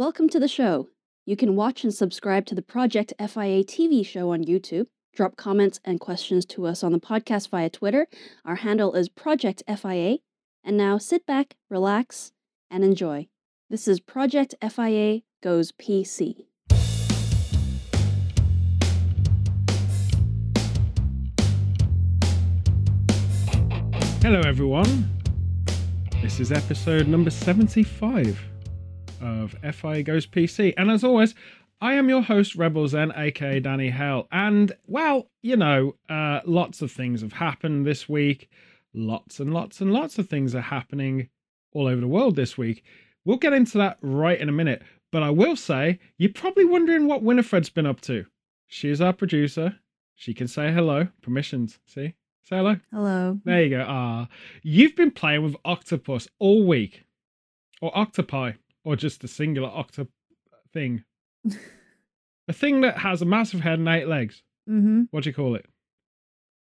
Welcome to the show. You can watch and subscribe to the Project FIA TV show on YouTube. Drop comments and questions to us on the podcast via Twitter. Our handle is Project FIA. And now sit back, relax, and enjoy. This is Project FIA Goes PC. Hello, everyone. This is episode number 75 of FI Goes PC. And as always, I am your host, Rebel Zen, aka Danny Hell. And, well, you know, uh, lots of things have happened this week. Lots and lots and lots of things are happening all over the world this week. We'll get into that right in a minute. But I will say, you're probably wondering what Winifred's been up to. She is our producer. She can say hello. Permissions. See? Say hello. Hello. There you go. Ah, you've been playing with octopus all week, or octopi, or just a singular octop thing. a thing that has a massive head and eight legs. Mm-hmm. What do you call it?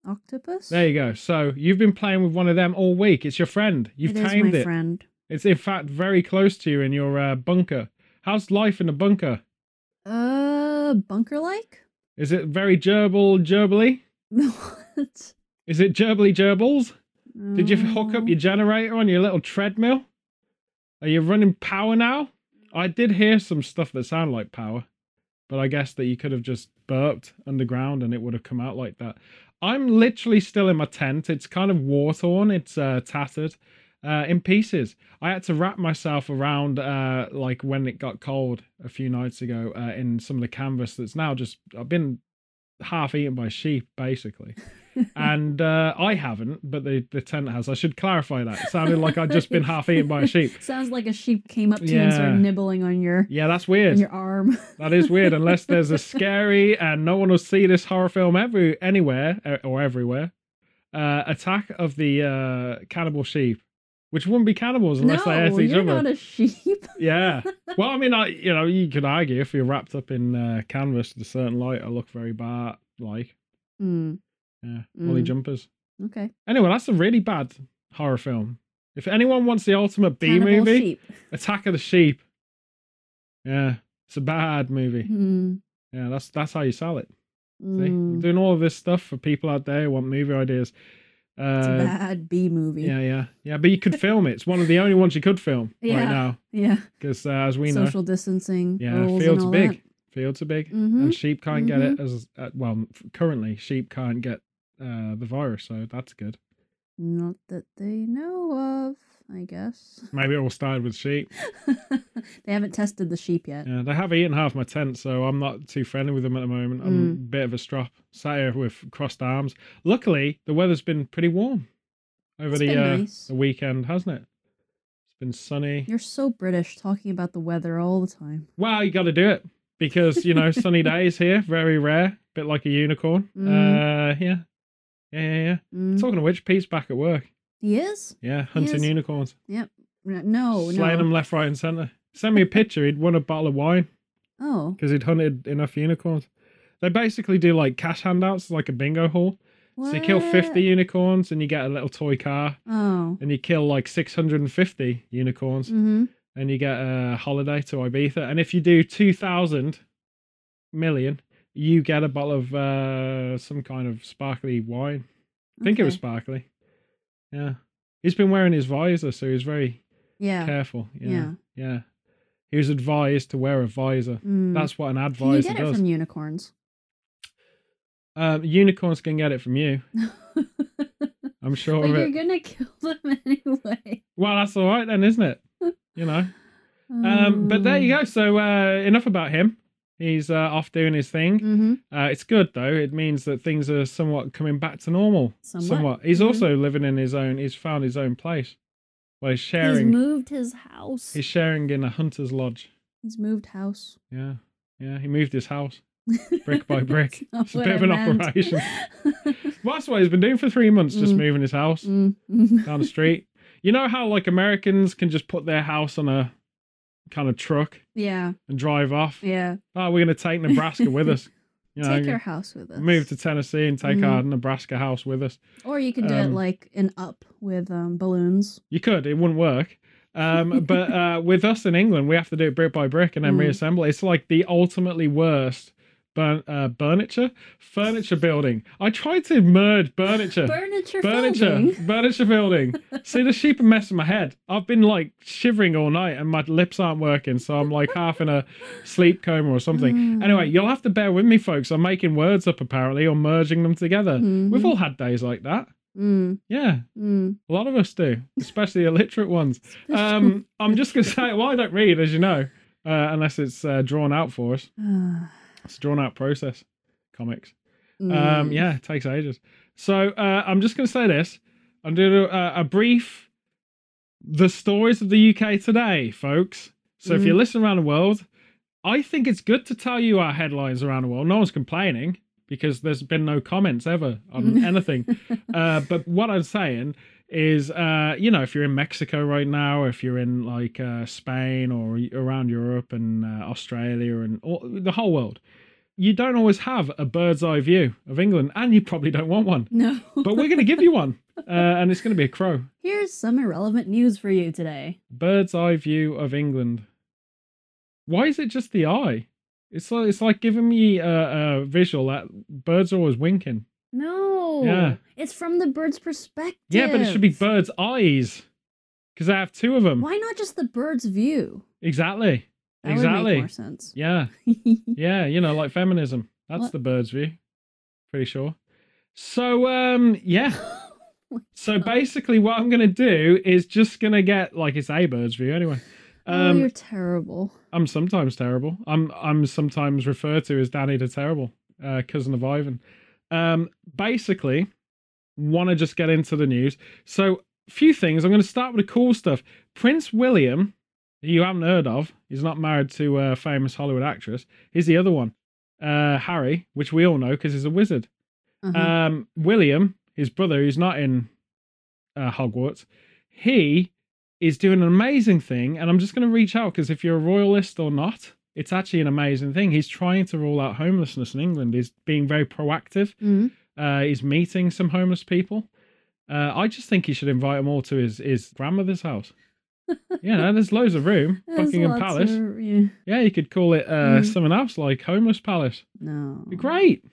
Octopus? There you go. So you've been playing with one of them all week. It's your friend. You've It is tamed my it. friend. It's in fact very close to you in your uh, bunker. How's life in a bunker? Uh, bunker like? Is it very gerbil gerbily? what? Is it gerbily gerbils? Did you hook up your generator on your little treadmill? Are you running power now? I did hear some stuff that sounded like power, but I guess that you could have just burped underground and it would have come out like that. I'm literally still in my tent. It's kind of war torn. It's uh, tattered, uh, in pieces. I had to wrap myself around, uh, like when it got cold a few nights ago, uh, in some of the canvas that's now just. I've been half eaten by sheep, basically and uh, I haven't, but the, the tent has. I should clarify that. It sounded like I'd just been half eaten by a sheep. Sounds like a sheep came up to you and started nibbling on your Yeah, that's weird. your arm. That is weird. Unless there's a scary and no one will see this horror film every anywhere or everywhere. Uh, attack of the uh, cannibal sheep, which wouldn't be cannibals unless no, they ate each you're other. not a sheep. Yeah. Well, I mean, I you know you could argue if you're wrapped up in uh, canvas with a certain light, I look very bad. Like, Mm, yeah, woolly Mm. jumpers. okay. Anyway, that's a really bad horror film. If anyone wants the ultimate B Cannibal movie, sheep. Attack of the Sheep. Yeah, it's a bad movie. Mm, Yeah, that's that's how you sell it. See? mm. I'm doing all of this stuff for people out there who want movie ideas. It's a Uh, bad B movie. yeah, yeah, yeah. But you could film it. It's one of the only ones you could film right now Yeah. because, uh, as we know, Social distancing. yeah, fields are big. Fields are big, That. hmm and sheep can't get it as uh, well. Currently, sheep can't get uh, the virus, so that's good. Not that they know of, I guess. Maybe it all started with sheep. they haven't tested the sheep yet. Yeah, they have eaten half my tent, so I'm not too friendly with them at the moment. I'm a Mm. bit of a strop. Sat here with crossed arms. Luckily, the weather's been pretty warm over It's the uh, nice. the weekend, hasn't it? It's been sunny. You're so British talking about the weather all the time. Well, you got to do it because you know sunny days here, very rare. Bit like a unicorn. Mm. Uh, yeah, yeah, yeah, yeah. Mm. Talking of which, Pete's back at work. He is? Yeah, hunting is? unicorns, Yep. No, slaying no. them left, right, and centre. Send me a picture. He'd won a bottle of wine. Oh, because he'd hunted enough unicorns. They basically do like cash handouts, like a bingo hall. What? So you kill 50 unicorns and you get a little toy car, Oh. and you kill like 650 unicorns Mm-hmm. and you get a holiday to Ibiza. And if you do 2,000 million, you get a bottle of uh, some kind of sparkly wine. I think it was sparkly. Yeah. He's been wearing his visor, so he's very Yeah. careful. Yeah. Yeah. Yeah. He was advised to wear a visor. Mm. That's what an Can you advisor get it does. from unicorns? Um, unicorns can get it from you. I'm sure but you're gonna kill them anyway. Well, that's all right then, isn't it? You know. Um, but there you go. So uh, enough about him. He's uh, off doing his thing. Mm-hmm. Uh, it's good though. It means that things are somewhat coming back to normal. Somewhat. He's Mhm. also living in his own. He's found his own place. Well, he's sharing. He's moved his house. He's sharing in a hunter's lodge. He's moved house. Yeah, yeah. He moved his house brick by brick. It's a bit of an meant. operation. Well, that's what he's been doing for three months, just Mm. moving his house. Mm. down the street. You know how like Americans can just put their house on a kind of truck yeah, and drive off? yeah. Oh, we're gonna take Nebraska with us. You know, Take your house with us. move to Tennessee and take Mhm. our Nebraska house with us. Or you could do it um, like an up with um, balloons. You could, it wouldn't work. Um, but uh, with us in England, we have to do it brick by brick and then Mm. reassemble. It's like the ultimately worst burn, uh, furniture furniture building. I tried to merge furniture. Furniture Furniture, building. furniture building. See the sheep are messing my head. I've been like shivering all night, and my lips aren't working, so I'm like half in a sleep coma or something. Mm. Anyway, you'll have to bear with me, folks. I'm making words up apparently, or merging them together. Mhm. We've all had days like that. Mm, Yeah, mm. a lot of us do, especially illiterate ones. Um, I'm just gonna say, well, I don't read, as you know, uh, unless it's uh, drawn out for us. It's a drawn out process. Comics. Um, mm. yeah, it takes ages. So uh, I'm just going to say this. I'm doing a, a brief, the stories of the UK today, folks. So if Mhm. you're around the world, I think it's good to tell you our headlines around the world. No one's complaining because there's been no comments ever on anything. uh, but what I'm saying is, uh, you know, if you're in Mexico right now, if you're in like uh, Spain or around Europe and uh, Australia and all, the whole world, you don't always have a bird's eye view of England, and you probably don't want one. No. But we're going to give you one, uh, and it's going to be a crow. Here's some irrelevant news for you today. Bird's eye view of England. Why is it just the eye? It's like it's like giving me a, a visual that birds are always winking. No. Yeah. It's from the bird's perspective. Yeah, but it should be birds' eyes because I have two of them. Why not just the bird's view? Exactly. That exactly. more sense. Yeah. Yeah. You know, like feminism. That's What? the bird's view. Pretty sure. So, um, yeah. So basically, what I'm gonna do is just gonna get like it's a bird's view anyway. oh, Um, you're terrible. I'm sometimes terrible. I'm I'm sometimes referred to as Danny the Terrible, uh, cousin of Ivan. Um, basically, want to just get into the news. So, few things. I'm going to start with the cool stuff. Prince William, you haven't heard of, he's not married to a famous Hollywood actress. He's the other one, uh, Harry, which we all know because he's a wizard. Uh-huh. Um, William, his brother, who's not in uh, Hogwarts, he is doing an amazing thing. And I'm just going to reach out because if you're a royalist or not, it's actually an amazing thing. He's trying to rule out homelessness in England. He's being very proactive. Mhm. Uh, he's meeting some homeless people. Uh, I just think he should invite them all to his, his grandmother's house. yeah, there's loads of room. There's Buckingham Palace. of- yeah. Yeah, you could call it uh, Mm. something else like Homeless Palace. No. Be great.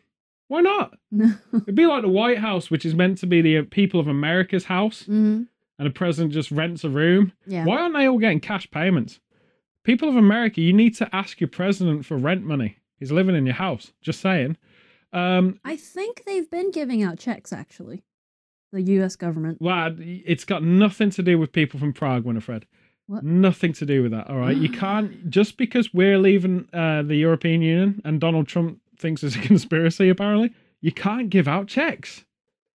Why not? No. It'd be like the White House, which is meant to be the uh, people of America's house, Mhm. and the president just rents a room. Yeah. Why aren't they all getting cash payments? People of America, you need to ask your president for rent money. He's living in your house. Just saying. Um, I think they've been giving out checks actually. The U.S. government. well, it's got nothing to do with people from Prague, Winifred. What? Nothing to do with that. All right, you can't just because we're leaving uh, the European Union and Donald Trump thinks it's a conspiracy. Apparently, you can't give out checks.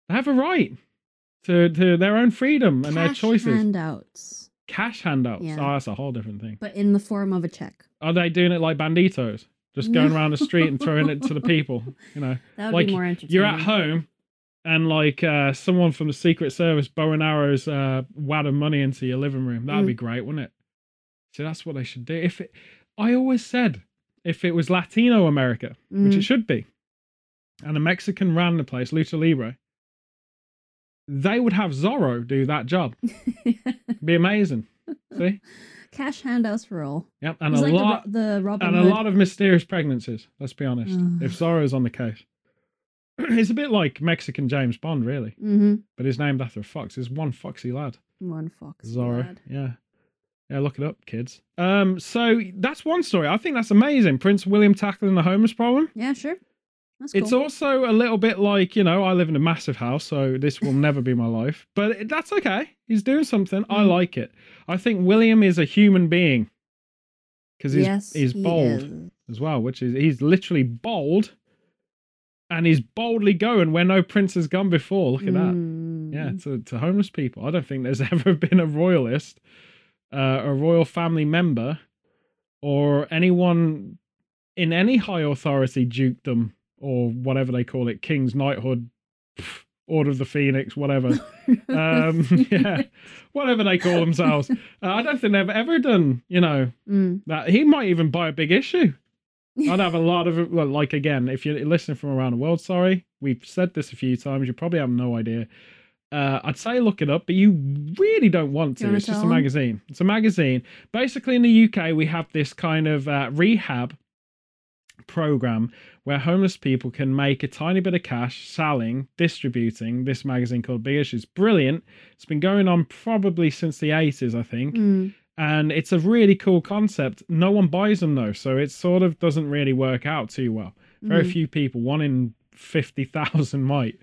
They have a right to to their own freedom and their choices. handouts, Cash handouts. Yeah. Oh, that's a whole different thing. but in the form of a check. Are they doing it like banditos? Just going around the street and throwing it to the people. You know, That would Like, be more interesting. you're at home and like uh, someone from the Secret Service bow and arrows uh, wad of money into your living room. That'd be Mm. great, wouldn't it? So that's what they should do. If it, I always said, if it was Latino America, which Mhm. it should be, and a Mexican ran the place, Lucha Libre, they would have Zorro do that job. Be amazing. See? Cash handouts for all. Yep. And a like lot the, the Robin and a lot of mysterious pregnancies. Let's be honest. Ugh. if Zorro's on the case, it's a bit like Mexican James Bond, really, mm-hmm. but he's named after a fox. He's one foxy lad, One fox. Zorro. lad. Yeah, yeah. Look it up, kids. Um, so that's one story. I think that's amazing. Prince William tackling the homeless problem. Yeah, sure. That's cool. It's also a little bit like you know I live in a massive house, so this will never be my life. But that's okay. He's doing something. I Mm. like it. I think William is a human being because he's yes, he's he bold. is. as well, which is he's literally bold and he's boldly going where no prince has gone before. Look at that. Yeah, Mm. to, to homeless people. I don't think there's ever been a royalist, uh, a royal family member, or anyone in any high authority, dukedom, or whatever they call it, king's knighthood, pff, order of the phoenix, whatever. um, yeah, whatever they call themselves. Uh, I don't think they've ever done, you know, Mm. that. He might even buy a big issue. I'd have a lot of well, like again, if you're listening from around the world, sorry, we've said this a few times, you probably have no idea. Uh, I'd say look it up, but you really don't want to. It's just a magazine. It's a magazine. Basically, in the UK, we have this kind of uh, rehab program where homeless people can make a tiny bit of cash selling, distributing this magazine called Big It's brilliant. It's been going on probably since the 80s, I think Mm. and it's a really cool concept. No one buys them though, so it sort of doesn't really work out too well. Very Mhm. few people, one in fifty thousand might.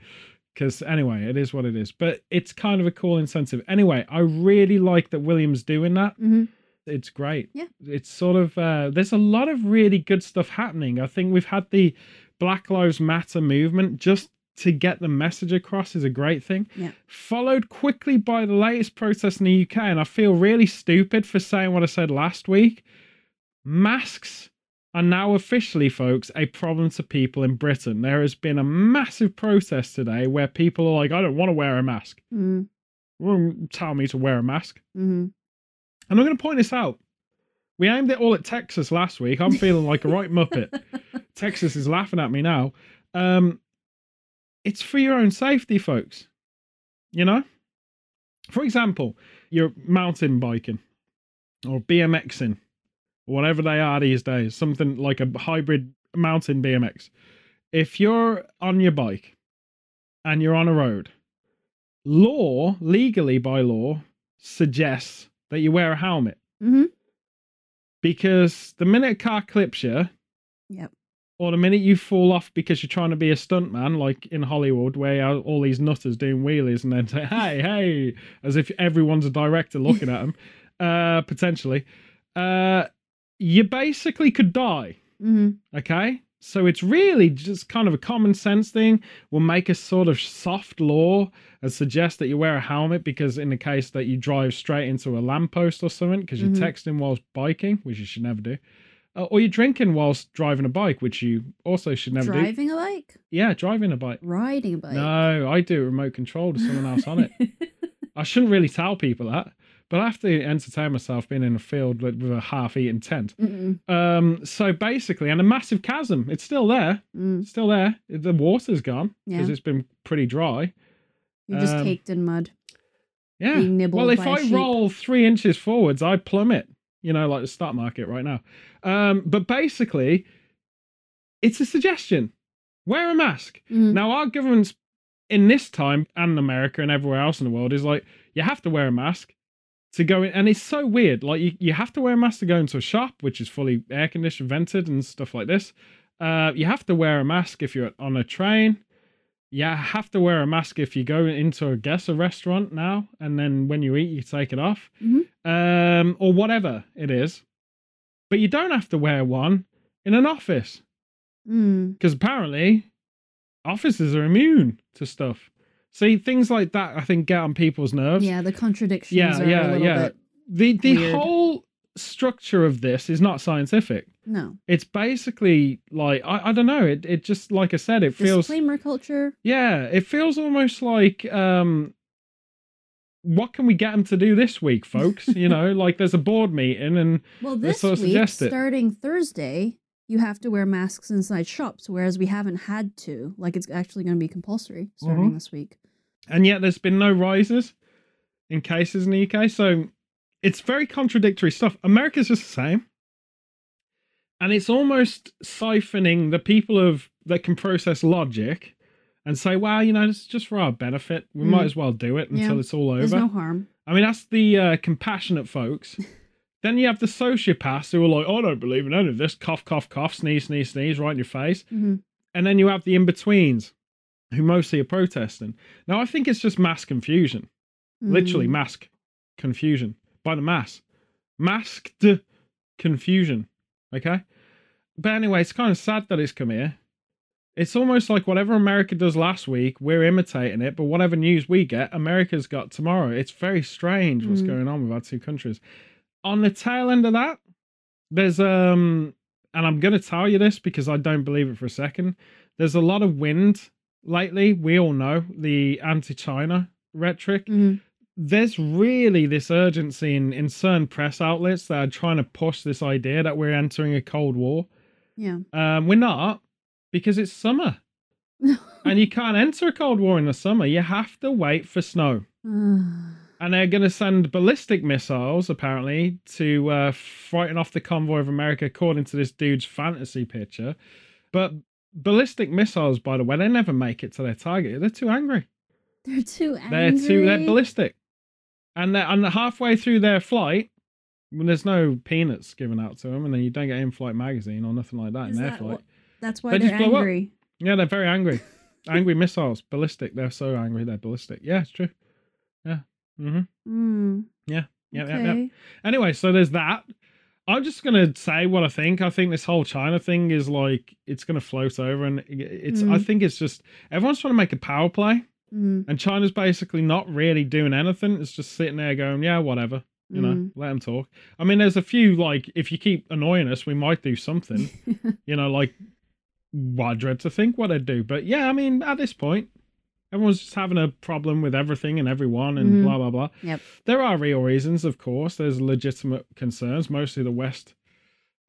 Because anyway, it is what it is. But it's kind of a cool incentive. Anyway, I really like that Williams doing that. Mhm. It's great. Yeah. It's sort of uh, there's a lot of really good stuff happening. I think we've had the Black Lives Matter movement just to get the message across is a great thing. Yeah. Followed quickly by the latest protest in the UK, and I feel really stupid for saying what I said last week. Masks are now officially, folks, a problem to people in Britain. There has been a massive protest today where people are like, I don't want to wear a mask. Won't tell me to wear a mask. Mhm. And I'm going to point this out. We aimed it all at Texas last week. I'm feeling like a right muppet. Texas is laughing at me now. Um, it's for your own safety, folks. You know? For example, you're mountain biking or BMXing, or whatever they are these days, something like a hybrid mountain BMX. If you're on your bike and you're on a road, law, legally by law, suggests that you wear a helmet Mhm. because the minute a car clips you, Yep. or the minute you fall off because you're trying to be a stuntman, like in Hollywood, where you have all these nutters doing wheelies and then say, hey, hey, as if everyone's a director looking at them, uh, potentially, uh, you basically could die. Mhm. Okay. So it's really just kind of a common sense thing. We'll make a sort of soft law and suggest that you wear a helmet because, in the case that you drive straight into a lamppost or something, because you're Mhm. texting whilst biking, which you should never do, uh, or you're drinking whilst driving a bike, which you also should never do. Driving a bike, Yeah, driving a bike. riding a bike. No, I do it remote control with someone else on it. I shouldn't really tell people that, but I have to entertain myself being in a field with, with a half-eaten tent. Um, so basically, and a massive chasm. It's still there. Mm. Still there. The water's gone because Yeah. it's been pretty dry. You're just Um, caked in mud. Yeah. Being nibbled Well, if by a I sheep. roll three inches forwards, I plummet. You know, like the stock market right now. Um, but basically, it's a suggestion. Wear a mask. Mhm. Now, our government's in this time and America and everywhere else in the world is like, you have to wear a mask to go in. And it's so weird. Like, you, you have to wear a mask to go into a shop, which is fully air conditioned, vented, and stuff like this. Uh, you have to wear a mask if you're on a train. You have to wear a mask if you go into, I guess, a restaurant now. And then when you eat, you take it off. Mhm. Um, or whatever it is. But you don't have to wear one in an office Mm. because apparently offices are immune to stuff. See, things like that, I think, get on people's nerves. Yeah, the contradictions Yeah, are yeah, a little yeah. bit. The the Weird. whole structure of this is not scientific. No. It's basically like I, I don't know. It it just like I said, it feels Disclaimer culture. yeah, it feels almost like um what can we get them to do this week, folks? you know, like there's a board meeting and Well, this sort of week, suggest it. starting Thursday, you have to wear masks inside shops, whereas we haven't had to. Like, it's actually going to be compulsory starting Mhm. this week. and yet there's been no rises in cases in the UK. So it's very contradictory stuff. America's just the same. And it's almost siphoning the people of that can process logic and say, well, you know, this is just for our benefit. We Mm. might as well do it Yeah. until it's all over. There's no harm. I mean, that's the uh, compassionate folks. then you have the sociopaths who are like, oh, I don't believe in any of this. Cough, cough, cough, sneeze, sneeze, sneeze, right in your face. hmm And then you have the in betweens who mostly are protesting. Now, I think it's just mass confusion. Literally, Mm. mask confusion by the mass. Masked confusion. Okay? But anyway, it's kind of sad that it's come here. It's almost like whatever America does last week, we're imitating it, but whatever news we get, America's got tomorrow. It's very strange what's Mm. going on with our two countries. On the tail end of that, there's um and I'm gonna tell you this because I don't believe it for a second. There's a lot of wind lately. We all know the anti-China rhetoric Mhm. there's really this urgency in, in certain press outlets that are trying to push this idea that we're entering a cold war. Yeah. Um, we're not because it's summer. and you can't enter a Cold War in the summer. You have to wait for snow. And they're going to send ballistic missiles, apparently, to uh, frighten off the convoy of America, according to this dude's fantasy picture. But ballistic missiles, by the way, they never make it to their target. They're too angry. they're too angry. They're too. They're ballistic, and they're, and halfway through their flight, when there's no peanuts given out to them, and then you don't get in-flight magazine or nothing like that Is in their that flight. what- That's why They are just blow up. angry. Yeah, they're very angry. angry missiles, ballistic. They're so angry they're ballistic. Yeah, it's true. Yeah. hmm Mm. Yeah, yeah, yeah, okay. Anyway, so there's that. I'm just gonna say what I think. I think this whole China thing is like it's gonna float over, and it's. I Mm. think it's just everyone's trying to make a power play, Mm. and China's basically not really doing anything. It's just sitting there going, yeah, whatever. You know, Mm. let them talk. I mean, there's a few like if you keep annoying us, we might do something. you know, like well, I dread to think what I'd do. But yeah, I mean, at this point, everyone's just having a problem with everything and everyone and Mhm. blah blah blah. Yep. There are real reasons, of course. There's legitimate concerns. Mostly the West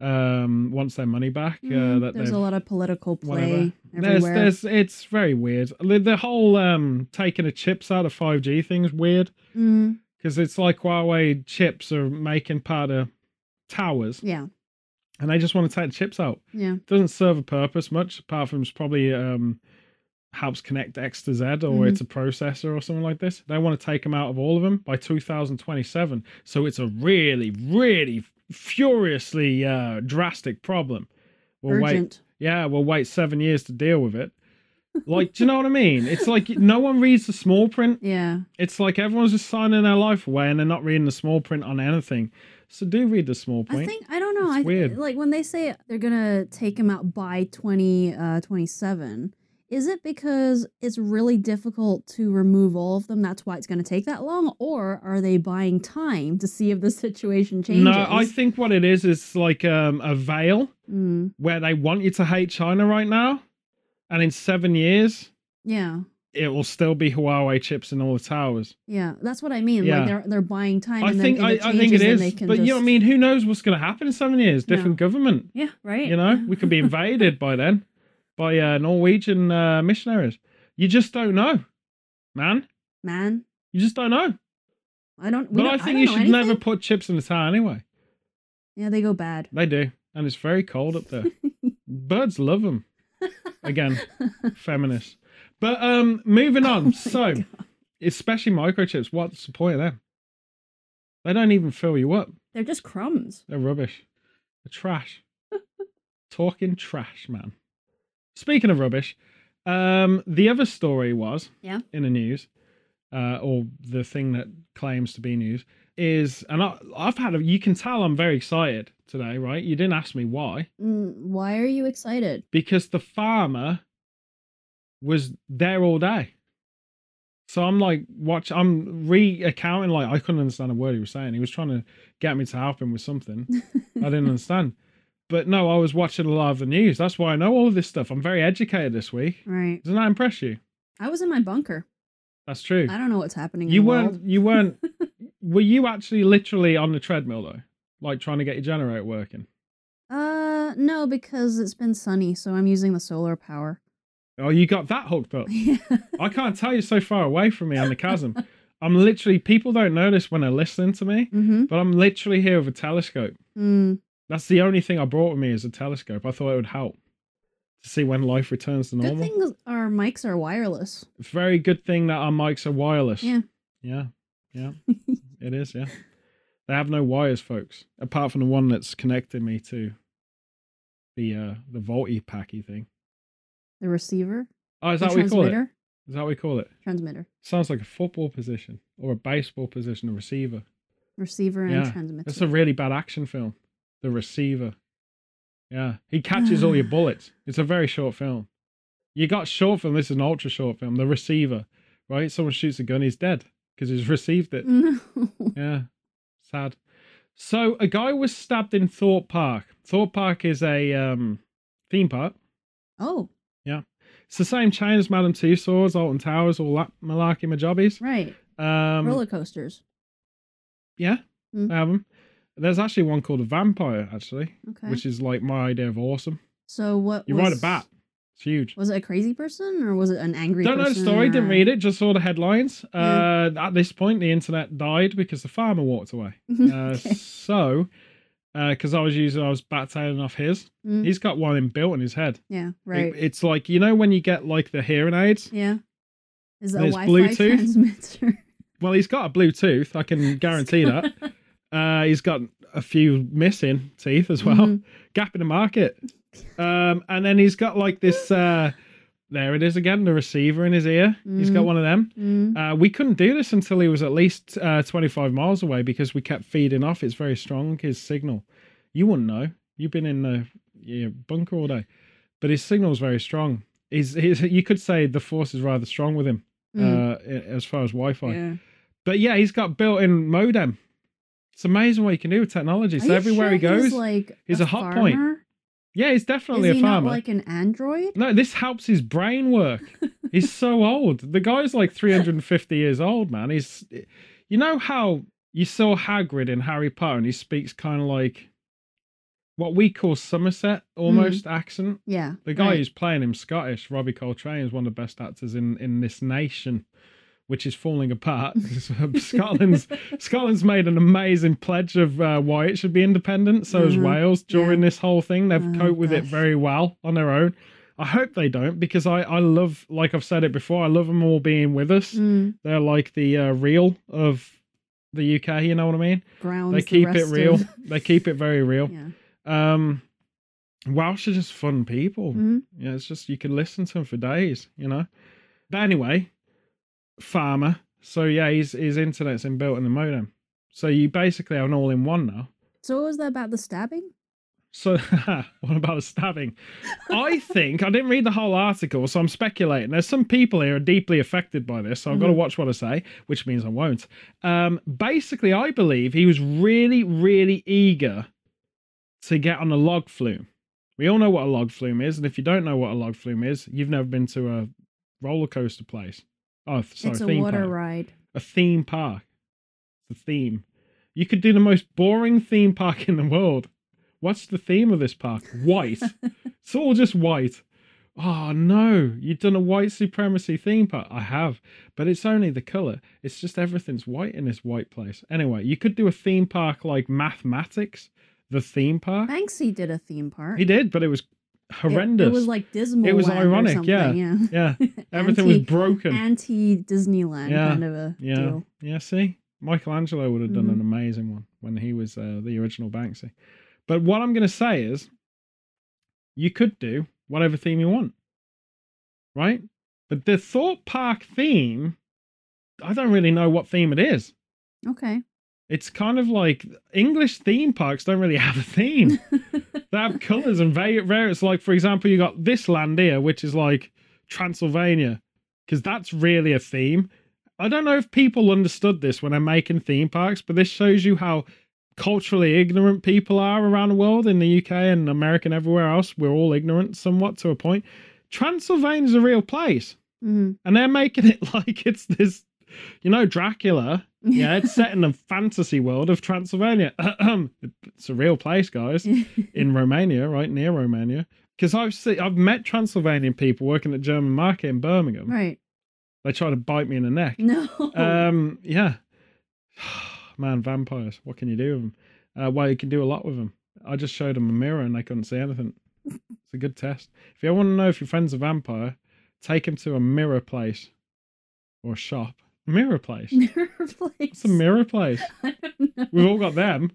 um wants their money back. Uh, Mm, that There's a lot of political play. There's, there's, it's very weird. The, whole um taking the chips out of 5G thing's weird Mm, because it's like Huawei chips are making part of towers, yeah, and they just want to take the chips out yeah. doesn't serve a purpose much apart from it's probably um helps connect X to Z or Mhm. it's a processor or something like this. They want to take them out of all of them by 2027. So it's a really, really furiously uh, drastic problem. We'll wait. Urgent. Yeah, we'll wait seven years to deal with it. Like, do you know what I mean? It's like no one reads the small print. Yeah. It's like everyone's just signing their life away and they're not reading the small print on anything. So do read the small print. I think I don't know. It's I weird. like when they say they're gonna take him out by twenty uh twenty seven. Is it because it's really difficult to remove all of them? That's why it's gonna take that long, or are they buying time to see if the situation changes? No, I think what it is is like um, a veil Mm, where they want you to hate China right now, and in seven years yeah, it will still be Huawei chips in all the towers. yeah. That's what I mean. Yeah. Like they're they're buying time. I and think I, it I think it is. changes, then is, they can but you know I mean. Who knows what's going to happen in seven years? No. Different government. Yeah, right. You know, we could be invaded by then by uh, Norwegian uh, missionaries. You just don't know, man. man. You just don't know. I don't. But don't- I think don't you should never put chips in the tire anyway. Yeah, they go bad. They do, and it's very cold up there. Birds love them. Again, feminists. But um, moving on. Oh so, God. especially microchips. What's the point of them? They don't even fill you up. they're just crumbs. They're rubbish. They're trash. Talking trash, man. Speaking of rubbish, um, the other story was Yeah. in the news, uh, or the thing that claims to be news is, and I, I've had a. You can tell I'm very excited today, right? You didn't ask me why, Mm, why are you excited? because the farmer was there all day. So I'm like, watch. I'm re-accounting. Like I couldn't understand a word he was saying. He was trying to get me to help him with something. I didn't understand. But no, I was watching a lot of the news. That's why I know all of this stuff. I'm very educated this week. Right. Doesn't that impress you? I was in my bunker. That's true. I don't know what's happening. You in weren't. World. You weren't. were you actually literally on the treadmill though, like trying to get your generator working? Uh, no, because it's been sunny, so I'm using the solar power. Oh, you got that hooked up. yeah. I can't tell you're so far away from me on the chasm. I'm literally. People don't notice when they're listening to me, Mm-hmm. but I'm literally here with a telescope. Mm. That's the only thing I brought with me is a telescope. I thought it would help to see when life returns to Good normal. thing our mics are wireless. very good thing that our mics are wireless. Yeah. Yeah. Yeah. it is, yeah. They have no wires, folks, apart from the one that's connecting me to the uh the Volty packy thing. The receiver. Oh, is the that what we call it? transmitter. That what we call it? Transmitter. Sounds like a football position or a baseball position, a receiver. Receiver and Yeah, transmitter. That's a really bad action film. The receiver. Yeah. He catches all your bullets. It's a very short film. You got short film, this is an ultra short film. The receiver, right? Someone shoots a gun, he's dead because he's received it. Yeah. Sad. So a guy was stabbed in Thorpe Park. Thorpe Park is a um theme park. oh, Yeah. It's the same chain as Madame Tussauds, Alton Towers, all that malarkey majobbies. right. Um Roller coasters. yeah, Mm. 'em. There's actually one called a vampire, actually, Okay. which is like my idea of awesome. so what? You was, ride a bat. It's huge. Was it a crazy person or was it an angry Don't know the story, didn't read it, just saw the headlines. Yeah. Uh, at this point, the internet died because the farmer walked away. Uh, Okay. So, because I was using, I was backtailing off his. Mm, He's got one inbuilt in his head. yeah, It- right. it's like you know when you get like the hearing aids. yeah. Is it a Wi-Fi Bluetooth. transmitter? Well, he's got a Bluetooth. I can guarantee that. Uh, he's got a few missing teeth as well. Mhm. Gap in the market. Um, and then he's got like this. Uh, there it is again, the receiver in his ear. He's got Mhm. one of them. Mm, Uh, we couldn't do this until he was at least uh, 25 miles away because we kept feeding off. It's very strong, his signal. You wouldn't know. You've been in the your bunker all day. But his signal's very strong. He's, he's, you could say the force is rather strong with him mm, uh, as far as Wi Fi. yeah. But yeah, he's got built in modem. It's amazing what you can do with technology. Are So everywhere he goes, he's like he's a hot point. yeah, he's Is definitely he a farmer. not like an android? No, this helps his brain work. He's so old. The guy's like 350 years old, man. He's, you know how you saw Hagrid in Harry Potter, and he speaks kind of like what we call Somerset mm-hmm. almost accent. Yeah. The guy right. who's playing him Scottish, Robbie Coltrane, is one of the best actors in in this nation, which is falling apart. Scotland's Scotland's made an amazing pledge of uh, why it should be independent. So has Mhm. Wales during Yeah. this whole thing. They've Oh, coped with it very well on their own. I hope they don't because I I love like I've said it before. I love them all being with us. Mm, They're like the uh, real of the UK. You know what I mean? grounds They the keep it real. of- They keep it very real. yeah. Um, Welsh are just fun people. Mhm. Yeah, it's just you can listen to them for days, you know. But anyway, farmer. So yeah, his his internet's inbuilt in the modem. So you basically have an all-in-one now. So what was that about the stabbing? So what about the stabbing? I think I didn't read the whole article, so I'm speculating. There's some people here are deeply affected by this, so I've got to Mhm. watch what I say, which means I won't. Um, basically, I believe he was really, really eager to get on a log flume. We all know what a log flume is, and if you don't know what a log flume is, you've never been to a roller coaster place. Oh, sorry, it's a theme water park. ride. A theme park. It's a theme. You could do the most boring theme park in the world. What's the theme of this park? White. it's all just white. Oh no, you've done a white supremacy theme park. I have, but it's only the color. It's just everything's white in this white place. Anyway, you could do a theme park like mathematics, the theme park. Banksy did a theme park. He did, but it was horrendous. It, was like dismal. It was ironic, yeah. yeah. yeah, everything was broken. Anti Disneyland Yeah, kind of a Yeah, deal. yeah. See, Michelangelo would have done Mhm. an amazing one when he was uh, the original Banksy. But what I'm going to say is, you could do whatever theme you want, right? But the Thorpe Park theme, I don't really know what theme it is. Okay. It's kind of like English theme parks don't really have a theme. they have colours and va- various. Like, for example, you got this land here, which is like Transylvania, because that's really a theme. I don't know if people understood this when they're making theme parks, but this shows you how culturally ignorant people are around the world in the UK and America and everywhere else. We're all ignorant somewhat to a point. Transylvania's a real place, Mhm. and they're making it like it's this, you know, Dracula. Yeah, it's set in the fantasy world of Transylvania. it's a real place, guys in Romania, right near Romania. Because I've seen, I've met Transylvanian people working at German market in Birmingham. right. They try to bite me in the neck. No. Um, yeah, man, vampires. What can you do with them? Uh, well, you can do a lot with them. I just showed them a mirror and they couldn't see anything. It's a good test. If you ever want to know if your friend's a vampire, take him to a mirror place or shop. Mirror place. mirror place. It's a mirror place. I don't know. We've all got them.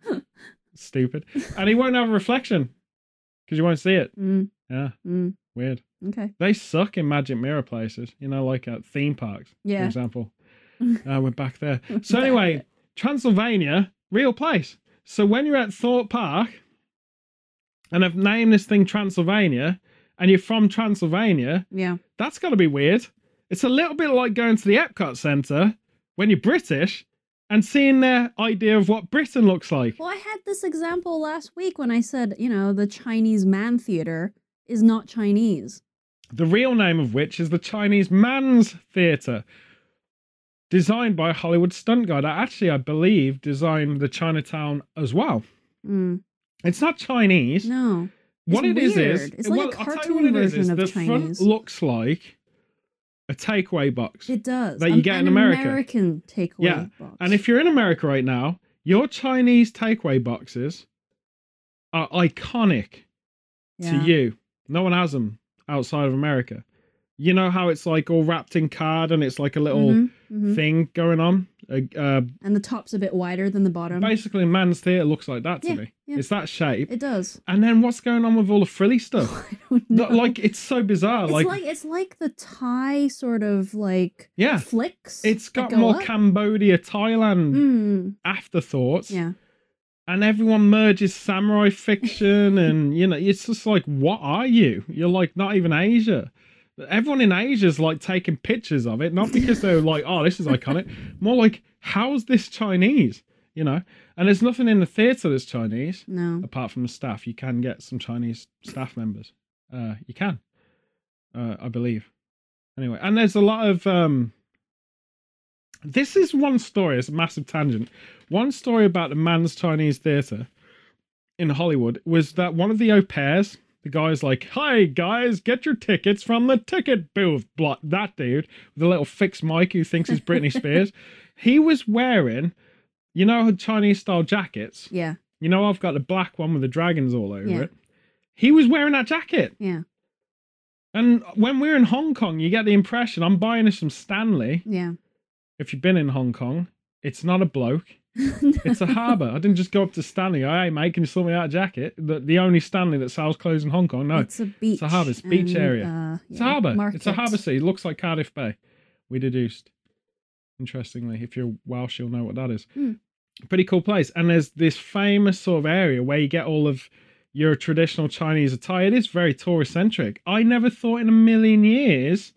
Stupid. And he won't have a reflection because you won't see it. Mm, Yeah, mm, weird. okay. They suck in magic mirror places, you know, like at theme parks, for example. Uh, we're back there. So, anyway, Transylvania, real place. So, when you're at Thorpe Park and I've named this thing Transylvania and you're from Transylvania, Yeah. that's got to be weird. It's a little bit like going to the Epcot Centre when you're British and seeing their idea of what Britain looks like. Well, I had this example last week when I said, you know, the Chinese Mann Theater is not Chinese. the real name of which is the Chinese Mann's Theatre, designed by a Hollywood stunt guy that actually, I believe, designed the Chinatown as well. Mm, It's not Chinese. no. what it is It's like a well, you cartoon what it is, version is of the Chinese. front looks like a takeaway box. It does. that you An- get in an America. American takeaway Yeah, box. And if you're in America right now, your Chinese takeaway boxes are iconic yeah. to you. No one has them outside of America. You know how it's like all wrapped in card and it's like a little Mhm, mhm. thing going on. Uh, and the top's a bit wider than the bottom. basically, man's theatre looks like that to Yeah, me. yeah. It's that shape. It does. and then what's going on with all the frilly stuff? I don't know. Like it's so bizarre. it's like, like, it's like the Thai sort of like yeah, flicks. it's got go more up. Cambodia, Thailand Mm, afterthoughts. yeah. and everyone merges samurai fiction and you know it's just like what are you you're like not even asia everyone in asia's like taking pictures of it not because they're like oh this is iconic. More like how's this chinese? You know? And there's nothing in the theater that's chinese No. apart from the staff. You can get some chinese staff members. Uh you can. Uh i believe. Anyway and there's a lot of um this is one story it's a massive tangent. One story about the Mann's chinese theater in hollywood was that one of the au pairs the guy's like hi guys get your tickets from the ticket booth Blah, that dude with a little fixed mic who thinks he's britney spears he was wearing you know chinese style jackets Yeah. you know, I've got the black one with the dragons all over Yeah. it. He was wearing that jacket. Yeah. And when we're in Hong Kong, you get the impression I'm buying us some Stanley. Yeah. If you've been in Hong Kong, it's not a bloke, it's a harbour. I didn't just go up to Stanley, oh, hey, mate, can you sort me out a jacket? The, the only Stanley that sells clothes in Hong Kong. No, It's a beach. harbour, it's a beach and, area. Uh, it's yeah, a harbour. It's a harbour city. It looks like Cardiff Bay. We deduced. Interestingly, if you're Welsh, you'll know what that is. Hmm. Pretty cool place. And there's this famous sort of area where you get all of your traditional Chinese attire. It is very tourist centric. I never thought in a million years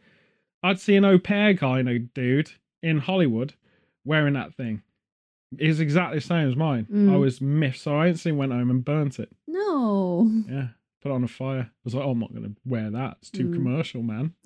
I'd see an au pair kind of dude in Hollywood wearing that thing. It's exactly the same as mine. Mm. I was miffed, so I instantly went home and burnt it. No. Yeah, put it on a fire. I was like, oh, I'm not going to wear that. It's too Mm. commercial, man.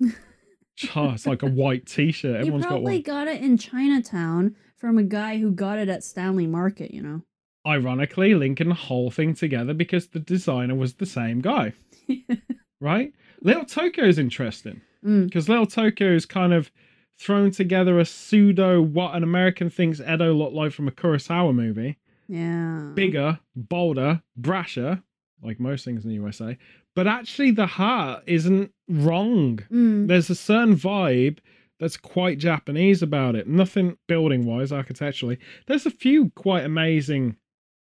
oh, it's like a white t-shirt. You Everyone's got probably one. got it in Chinatown from a guy who got it at Stanley Market, you know. Ironically, linking the whole thing together because the designer was the same guy, right? Little Tokyo is interesting Mm. because Little Tokyo is kind of thrown together a pseudo what an American thinks Edo looked like from a Kurosawa movie. Yeah. Bigger, bolder, brasher, like most things in the USA. But actually, the heart isn't wrong. Mm. there's a certain vibe that's quite Japanese about it. Nothing building wise, architecturally. There's a few quite amazing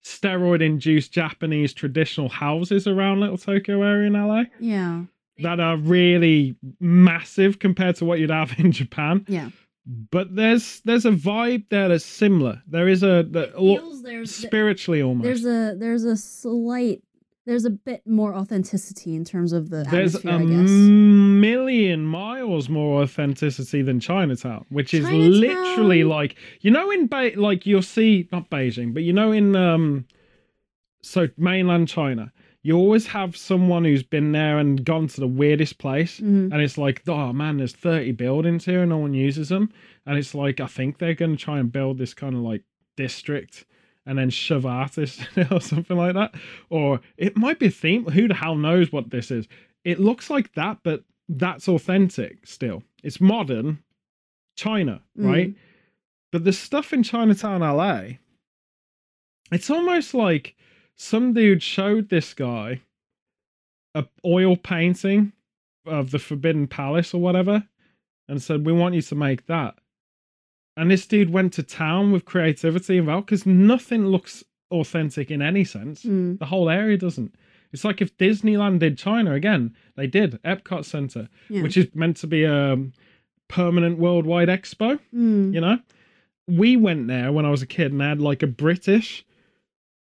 steroid induced Japanese traditional houses around Little Tokyo area in LA Yeah. That are really massive compared to what you'd have in Japan. Yeah. But there's there's a vibe there that's similar. There is a the, Feels there's spiritually almost. there's a there's a slight there's a bit more authenticity in terms of the There's atmosphere, a I guess. million miles more authenticity than Chinatown, which is Chinatown- literally like you know in Be- like you'll see not Beijing, but you know in um so mainland China, you always have someone who's been there and gone to the weirdest place, Mhm. and it's like oh man, there's 30 buildings here and no one uses them, and it's like I think they're going to try and build this kind of like district and then shove artists in it or something like that. Or it might be a theme. Who the hell knows what this is? It looks like that, but that's authentic still. It's modern China, Mm. right? But the stuff in Chinatown, LA, it's almost like some dude showed this guy a oil painting of the Forbidden Palace or whatever and said, We want you to make that. And this dude went to town with creativity involved because nothing looks authentic in any sense. Mm. The whole area doesn't. It's like if Disneyland did China again, they did Epcot Center, Yeah. which is meant to be a permanent worldwide expo. Mm. You know, we went there when I was a kid and they had like a British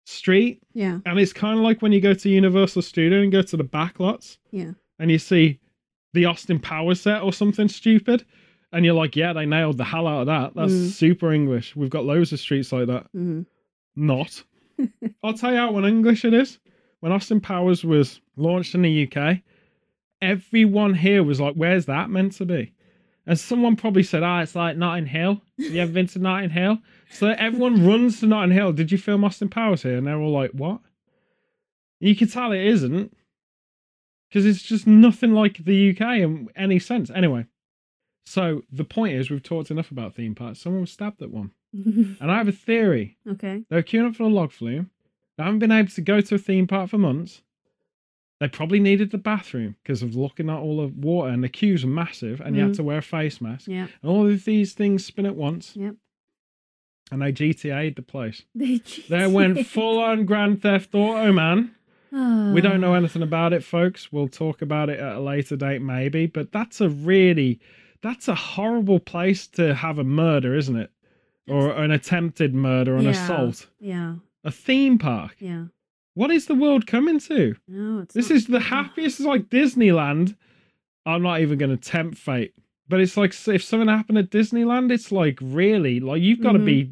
street, Yeah. and it's kind of like when you go to Universal Studio and go to the back lots Yeah. and you see the Austin Powers set or something stupid. And you're like, yeah, they nailed the hell out of that. That's Mm. super English. We've got loads of streets like that. hmm Not. I'll tell you how one English it is. When Austin Powers was launched in the UK, everyone here was like, "Where's that meant to be?" And someone probably said, "Ah, it's like Notting Hill. You ever been to Notting Hill?" So everyone runs to Notting Hill. Did you film Austin Powers here? And they're all like, "What?" You can tell it isn't. because it's just nothing like the UK in any sense. Anyway, so the point is, we've talked enough about theme parks. Someone was stabbed at one, and I have a theory. okay. They were queuing up for a log flume. They haven't been able to go to a theme park for months. They probably needed the bathroom because of looking at all the water, and the queues are massive, and you had Mhm. to wear a face mask. Yeah. And all of these things spin at once, Yep. And they GTA'd the place. They, They went full on Grand Theft Auto, man. Ah. We don't know anything about it, folks. We'll talk about it at a later date, maybe. But that's a really, that's a horrible place to have a murder, isn't it? Or an attempted murder, an Yeah. assault. Yeah. A theme park. Yeah. What is the world coming to? No, it's This not- is the happiest, it's like Disneyland. I'm not even going to tempt fate, but it's like if something happened at Disneyland, it's like really, like you've got to Mhm. be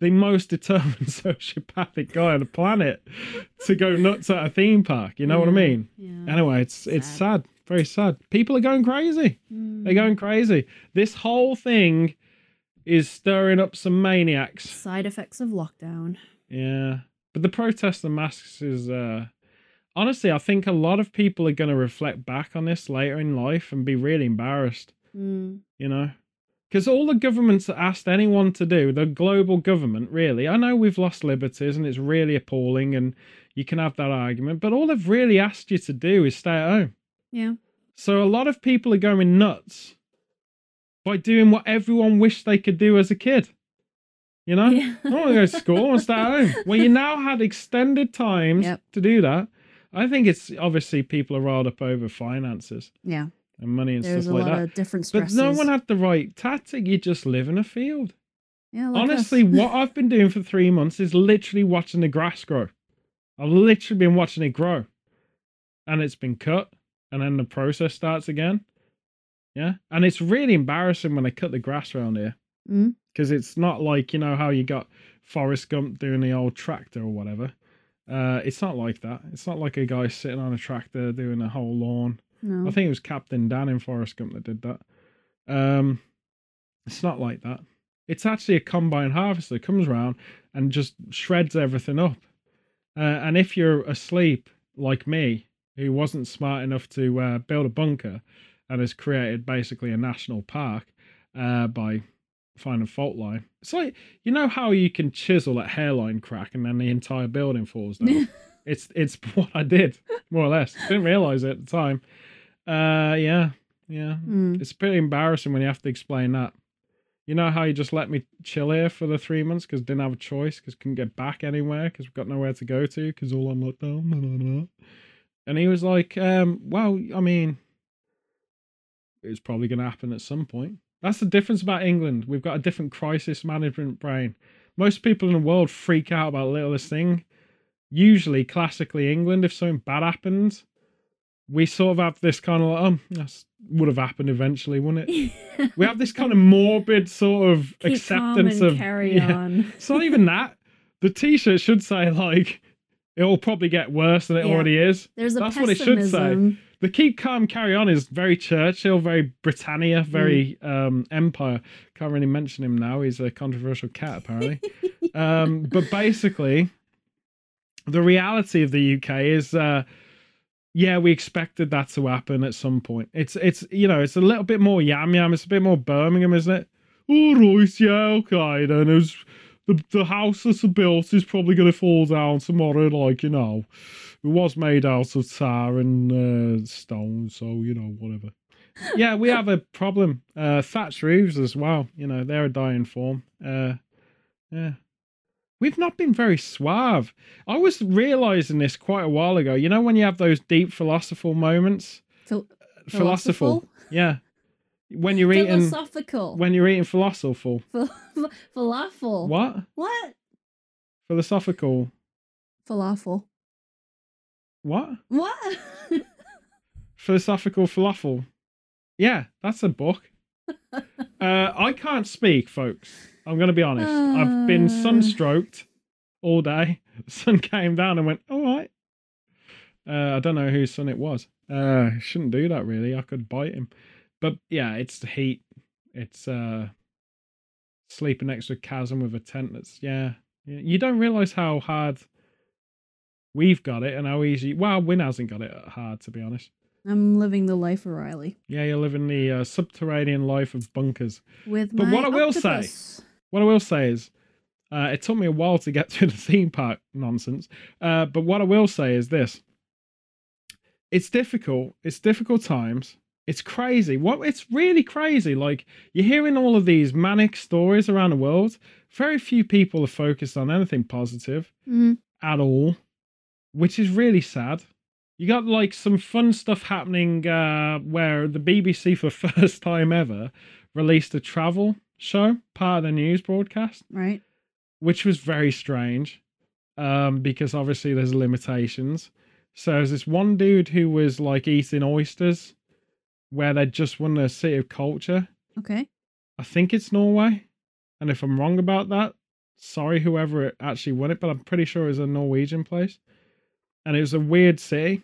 the most determined sociopathic guy on the planet to go nuts at a theme park. You know what I mean? Yeah. Anyway, it's it's sad, very sad. People are going crazy. They're Mm. going crazy. This whole thing is stirring up some maniacs. Side effects of lockdown. Yeah. But the protest and masks is uh honestly, I think a lot of people are gonna reflect back on this later in life and be really embarrassed, Mm. you know? Because all the governments that asked anyone to do, the global government, really, I know we've lost liberties and it's really appalling and you can have that argument, but all they've really asked you to do is stay at home. Yeah. So a lot of people are going nuts by doing what everyone wished they could do as a kid. You know? Yeah. I want to go to school. I want to stay at home. Well, you now had extended times Yep. to do that. I think it's obviously people are riled up over finances Yeah. And money and There's a stuff like lot that. of different But no one had the right tactic. You just live in a field. yeah, like Honestly, what I've been doing for three months is literally watching the grass grow. I've literally been watching it grow. And it's been cut. And then the process starts again. Yeah. And it's really embarrassing when they cut the grass around here. Mm. Because it's not like, you know, how you got Forrest Gump doing the old tractor or whatever. Uh, it's not like that. It's not like a guy sitting on a tractor doing a whole lawn. No. I think it was Captain Dan in Forrest Gump that did that. Um, it's not like that. It's actually a combine harvester that comes around and just shreds everything up. Uh, and if you're asleep like me, who wasn't smart enough to uh, build a bunker and has created basically a national park uh, by finding a fault line, it's like you know how you can chisel that hairline crack and then the entire building falls down. it's it's what I did more or less. Didn't realize it at the time. Uh, yeah, yeah. Mm. It's pretty embarrassing when you have to explain that. You know how you just let me chill here for the three months because didn't have a choice because couldn't get back anywhere because we've got nowhere to go to because all on lockdown. blah, blah, blah. And he was like, um, "Well, I mean, it's probably going to happen at some point." That's the difference about England. We've got a different crisis management brain. Most people in the world freak out about the littlest thing. Usually, classically, England, if something bad happens, we sort of have this kind of like, um, that would have happened eventually, wouldn't it? We have this kind of morbid sort of Keep acceptance calm and of carry yeah. on. It's not even that. The T-shirt should say like, "It'll probably get worse than it Yeah. already is." There's a That's what it should say. The keep calm, carry on is very Churchill, very Britannia, very um, Empire. Can't really mention him now. He's a controversial cat, apparently. um, but basically, the reality of the UK is, uh, yeah, we expected that to happen at some point. It's, it's, you know, it's a little bit more yam yam. It's a bit more Birmingham, isn't it? All right, yeah, okay, then. It's, the, the house that's built is probably going to fall down tomorrow, like, you know. It was made out of tar and uh, stone, so, you know, whatever. yeah, we have a problem. Uh, thatched roofs as well. You know, they're a dying form. Uh, yeah. We've not been very suave. I was realizing this quite a while ago. You know, when you have those deep philosophical moments? Phil- Philosophical. Yeah. When you're eating Philosophical. when you're eating philosophical. Phil- falafel. What? What? Philosophical. Falafel. What? What? Philosophical falafel. Yeah, that's a book. uh, I can't speak, folks. I'm going to be honest. I've been Uh. sunstroked all day. The sun came down and went, all right. Uh, I don't know whose son it was. Uh, shouldn't do that really. I could bite him. But yeah, it's the heat. It's uh, sleeping next to a chasm with a tent that's, yeah. You don't realize how hard we've got it and how easy. Well, Win hasn't got it hard, to be honest. I'm living the life of Riley Yeah, you're living the uh, subterranean life of bunkers. with But my what I will say- octopus. What I will say is, uh, it took me a while to get through the theme park nonsense. Uh, but what I will say is this: it's difficult. It's difficult times. It's crazy. What? It's really crazy. Like you're hearing all of these manic stories around the world. Very few people are focused on anything positive Mhm. at all, which is really sad. You got like some fun stuff happening uh, where the BBC for the first time ever released a travel show, part of the news broadcast, Right. which was very strange um, because obviously there's limitations. So there's this one dude who was like eating oysters where they just won the City of Culture. Okay. I think it's Norway. And if I'm wrong about that, sorry whoever it actually won it, but I'm pretty sure it was a Norwegian place. And it was a weird city.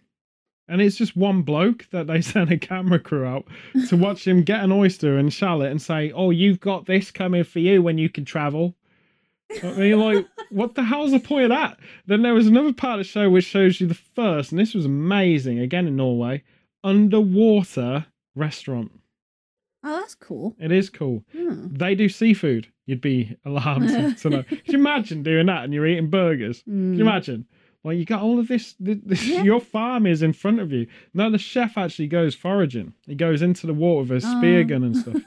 And it's just one bloke that they sent a camera crew out to watch him get an oyster and shell it and say, Oh, you've got this coming for you when you can travel. I mean, like, what the hell's the point of that? Then there was another part of the show which shows you the first, and this was amazing, again in Norway, underwater restaurant. Oh, that's cool. It is cool Hmm. they do seafood, you'd be alarmed to, know. Could you imagine doing that and you're eating burgers? Mm. you imagine? Like you got all of this, this, this Yeah. your farm is in front of you. No, the chef actually goes foraging. He goes into the water with a spear Oh. gun and stuff.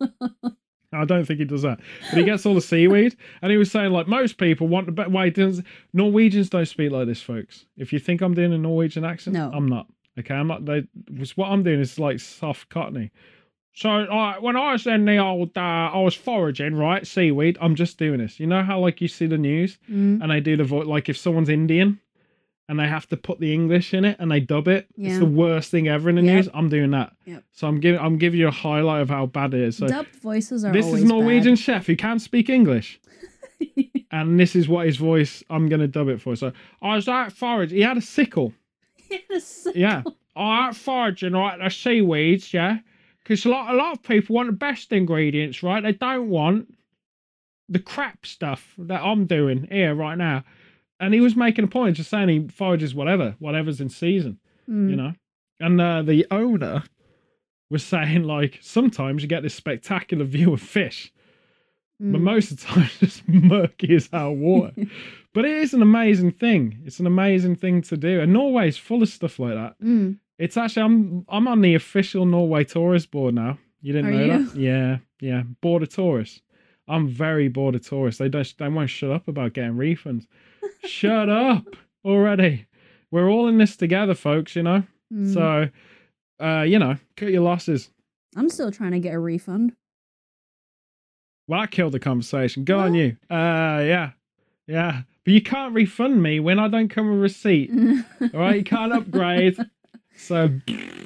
I don't think he does that, but he gets all the seaweed. And he was saying like most people want the better way. doesn't- Norwegians don't speak like this, folks. If you think I'm doing a Norwegian accent, No. I'm not. Okay, I'm not. They, what I'm doing is like soft cockney. So uh, when I was in the old, uh, I was foraging, right, seaweed. I'm just doing this. You know how like you see the news Mm. and they do the voice, like if someone's Indian and they have to put the English in it and they dub it. It's the worst thing ever in the Yep. news. I'm doing that. Yep. So I'm giving I'm giving you a highlight of how bad it is. So Dubbed voices are this is Norwegian bad. chef who can't speak English. and this is what his voice I'm gonna dub it for. So I was out foraging. He had a sickle. yes. Yeah. I out foraging right the seaweeds, yeah. Because a lot a lot of people want the best ingredients, right? They don't want the crap stuff that I'm doing here right now. And he was making a point, just saying he forages whatever, whatever's in season, Mm. you know. And uh, the owner was saying like sometimes you get this spectacular view of fish, but Mm. most of the time it's murky as hell water. but it is an amazing thing. It's an amazing thing to do, and Norway's full of stuff like that. Mm. It's actually I'm I'm on the official Norway tourist board now. You didn't Are know you? that? Yeah, yeah. Board of tourists. I'm very bored of tourists. They don't they won't shut up about getting refunds. Shut up already. We're all in this together, folks, you know? Mm. So uh, you know, cut your losses. I'm still trying to get a refund. Well, that killed the conversation. Go on you. Uh yeah. Yeah. But you can't refund me when I don't come with a receipt. All right, you can't upgrade. So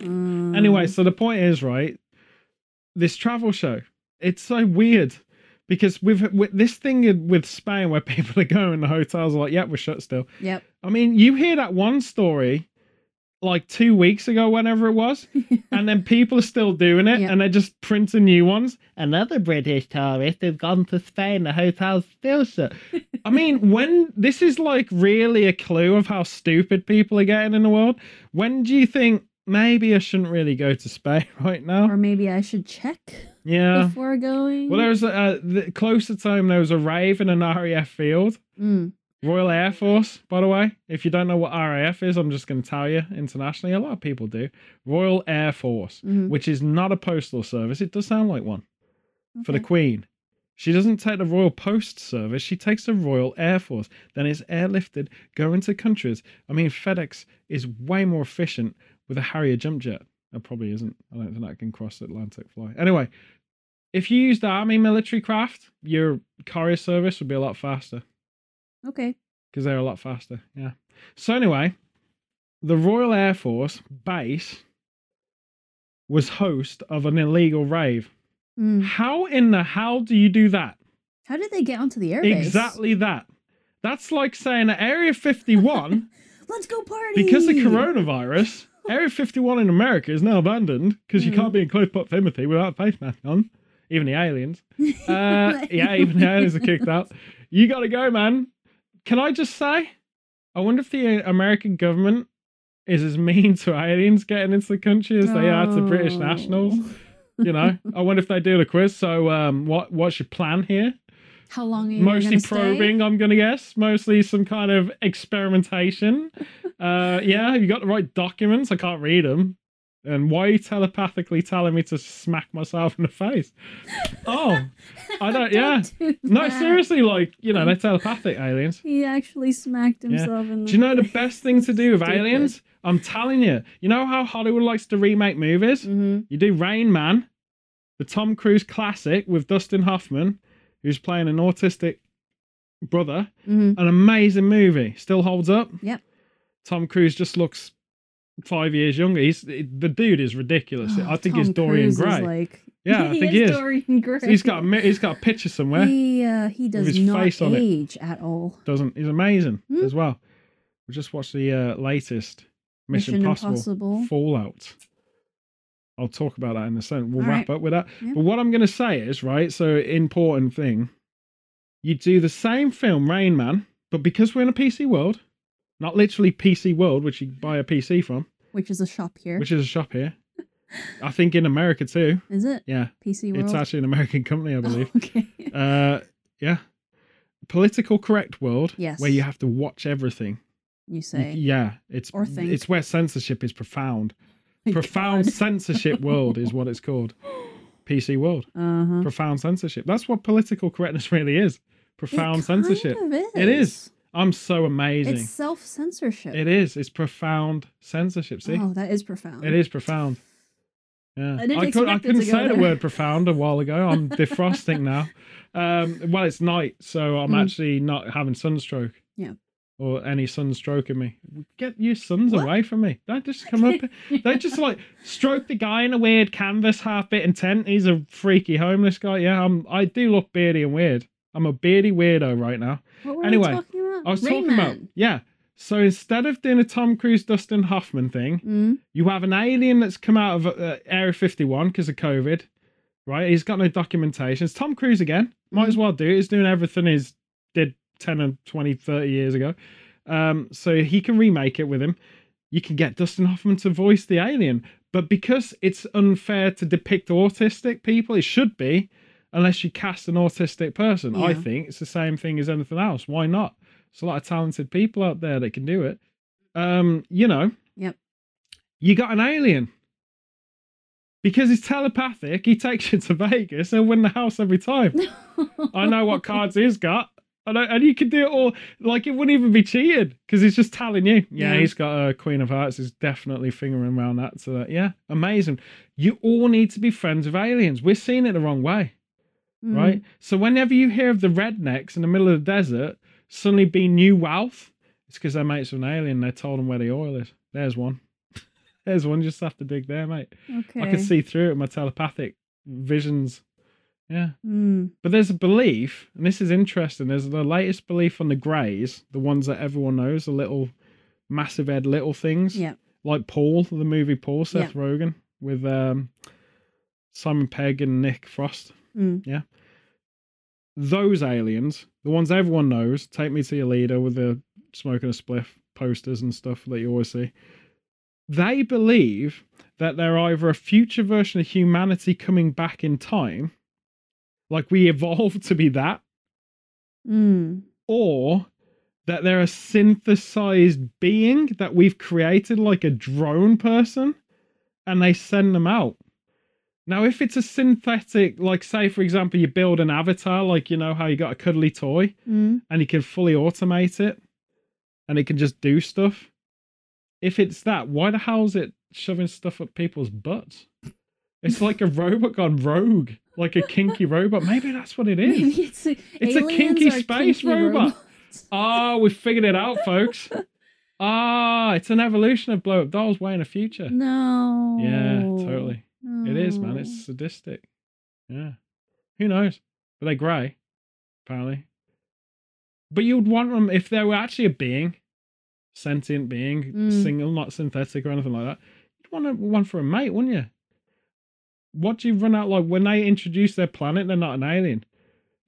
Um, Anyway, so the point is, right? This travel show, it's so weird because with, with this thing with Spain where people are going, the hotels are like, "Yep, we're shut still." Yep. I mean, you hear that one story like two weeks ago, whenever it was, and then people are still doing it, Yep. and they're just printing new ones. Another British tourist has gone to Spain. The hotel's still shut. I mean, when this is like really a clue of how stupid people are getting in the world. When do you think maybe I shouldn't really go to Spain right now? Or maybe I should check Yeah. before going. Well, there was a uh, the, closer to home. There was a rave in an RAF field. Mm. Royal Air Force, by the way. If you don't know what RAF is, I'm just going to tell you internationally. A lot of people do. Royal Air Force, Mhm. which is not a postal service. It does sound like one for the Queen. She doesn't take the Royal Post Service. She takes the Royal Air Force. Then it's airlifted, going to countries. I mean, FedEx is way more efficient with a Harrier jump jet. It probably isn't. I don't think that can cross the Atlantic fly. Anyway, if you used Army military craft, your courier service would be a lot faster Okay. because they're a lot faster. Yeah. So anyway, the Royal Air Force base was host of an illegal rave. Mm. How in the hell do you do that? How did they get onto the airbase? Exactly that. That's like saying at Area 51, Let's go party. because of coronavirus, Area 51 in America is now abandoned because you can't be in close proximity without a face mask on. Even the aliens. Uh, yeah, even the aliens are kicked out. You got to go, man. Can I just say, I wonder if the uh, American government is as mean to aliens getting into the country as they are to British Oh. nationals. You know, I wonder if they do the quiz. So, um, what what's your plan here? How long Mostly gonna stay? probing, I'm gonna guess. Mostly some kind of experimentation. uh, yeah, have you got the right documents? I can't read them. And why are you telepathically telling me to smack myself in the face? Oh, I don't. Yeah, do no, seriously, like you know, they're telepathic aliens. He actually smacked Yeah. himself in the Do you know the best thing to do with Stupid. aliens? I'm telling you. You know how Hollywood likes to remake movies? Mhm. You do Rain Man, the Tom Cruise classic with Dustin Hoffman, who's playing an autistic brother. Mhm. An amazing movie. Still holds up. Yep. Tom Cruise just looks five years younger. He's the dude is ridiculous. Oh, I think Tom he's Dorian Cruise is Gray. like Yeah, I think he is. Dorian Gray. He's got a he's got a picture somewhere. He uh, he does his not face age at all. Doesn't he's amazing Hmm. as well. We just watched the uh, latest Mission, Mission Impossible, Impossible. Fallout. I'll talk about that in a second. We'll All wrap right. up with that. Yeah. But what I'm going to say is, right, so important thing. You do the same film, Rain Man, but because we're in a PC world, not literally PC world, which you buy a PC from, Which is a shop here. which is a shop here. I think in America too. is it? Yeah, PC World. it's actually an American company, I believe. Oh, okay. uh, yeah. Political correct world, Yes. where you have to watch everything. you You- say. Yeah, it's Or think. it's where censorship is profound. Profound God. censorship world is what it's called. PC world. Uh-huh. Profound censorship. That's what political correctness really is. Profound It censorship. is. It is. I'm so amazing. It's self censorship. It is. It's profound censorship. See, Oh, that is profound. it is profound. Yeah, I didn't could, I couldn't say the word profound a while ago. I'm defrosting now. Um, well, it's night, so I'm Mm. actually not having sunstroke. Yeah. Or any sunstroke in me. Get your suns What? away from me. Don't just come up. They just like stroke the guy in a weird canvas half bit intent. He's a freaky homeless guy. Yeah, I'm. I do look beardy and weird. I'm a beardy weirdo right now. What were Anyway, talking about? I was Rain talking about yeah. So instead of doing a Tom Cruise, Dustin Hoffman thing, Mm, you have an alien that's come out of uh, Area 51 because of COVID, right? He's got no documentation. It's Tom Cruise again. Might as well do it. He's doing everything he's 10 and 20, 30 years ago. Um, so he can remake it with him. You can get Dustin Hoffman to voice the alien. But because it's unfair to depict autistic people, it should be, unless you cast an autistic person. I think it's the same thing as anything else. Why not? There's a lot of talented people out there that can do it. Um, you know, Yep. you got an alien. Because he's telepathic, he takes you to Vegas and win the house every time. I know what cards he's got. I and you could do it all like it wouldn't even be cheated because he's just telling you. Yeah, Yeah. he's got a Queen of Hearts. He's definitely fingering around that. So that, yeah, amazing. You all need to be friends with aliens. We're seeing it the wrong way, Mm. right? So whenever you hear of the rednecks in the middle of the desert suddenly being new wealth, it's because they're mates with an alien. They told them where the oil is. There's one. There's one. You just have to dig there, mate. Okay. I can see through it with my telepathic visions. Yeah. Mm. But there's a belief, and this is interesting. There's the latest belief on the Greys, the ones that everyone knows, the little massive head little things, Yeah. like Paul, the movie Paul, Seth Rogen, with um, Simon Pegg and Nick Frost. Mm. Those aliens, the ones everyone knows, take me to your leader with the smoking a spliff posters and stuff that you always see. They believe that they're either a future version of humanity coming back in time, like we evolved to be that, Mm. or that they're a synthesized being that we've created like a drone person and they send them out. Now, if it's a synthetic, like say for example, you build an avatar, like you know how you got a cuddly toy Mm. and you can fully automate it and it can just do stuff. If it's that, why the hell is it shoving stuff up people's butts? It's like a robot gone rogue, like a kinky robot. Maybe that's what it is. Maybe it's a, It's a kinky space kinky robot. robots. Oh, we figured it out, folks. Ah, it's an evolution of blow up dolls way in the future. No. Yeah, totally. It is, man. It's sadistic. Yeah. Who knows? But they're grey, apparently. But you'd want them if they were actually a being, sentient being, Mm. single, not synthetic or anything like that. You'd want a, one for a mate, wouldn't you? What do you run out like when they introduce their planet? They're not an alien.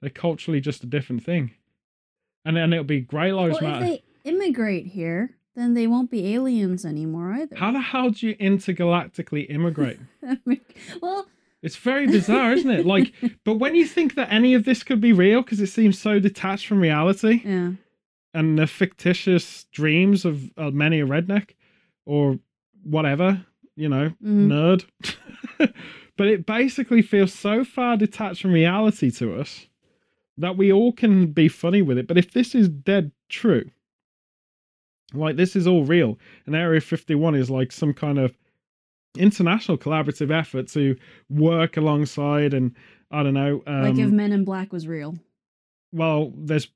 They're culturally just a different thing. And then it'll be grey lives Well, matter. if they immigrate here, Then they won't be aliens anymore either. How the hell do you intergalactically immigrate? well, It's very bizarre, isn't it? Like, but when you think that any of this could be real, because it seems so detached from reality yeah. and the fictitious dreams of uh, many a redneck or whatever, you know, Mhm. nerd. but it basically feels so far detached from reality to us that we all can be funny with it. But if this is dead true, like this is all real, and Area 51 is like some kind of international collaborative effort to work alongside and I don't know. Um, like if Men in Black was real. well, there's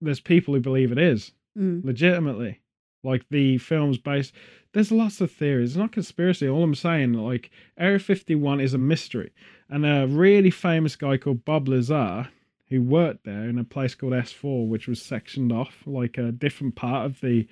there's people who believe it is Mm. legitimately. Like the film's based. There's lots of theories. It's not conspiracy. All I'm saying, like Area 51 is a mystery, and a really famous guy called Bob Lazar, who worked there in a place called S4, which was sectioned off like a different part of the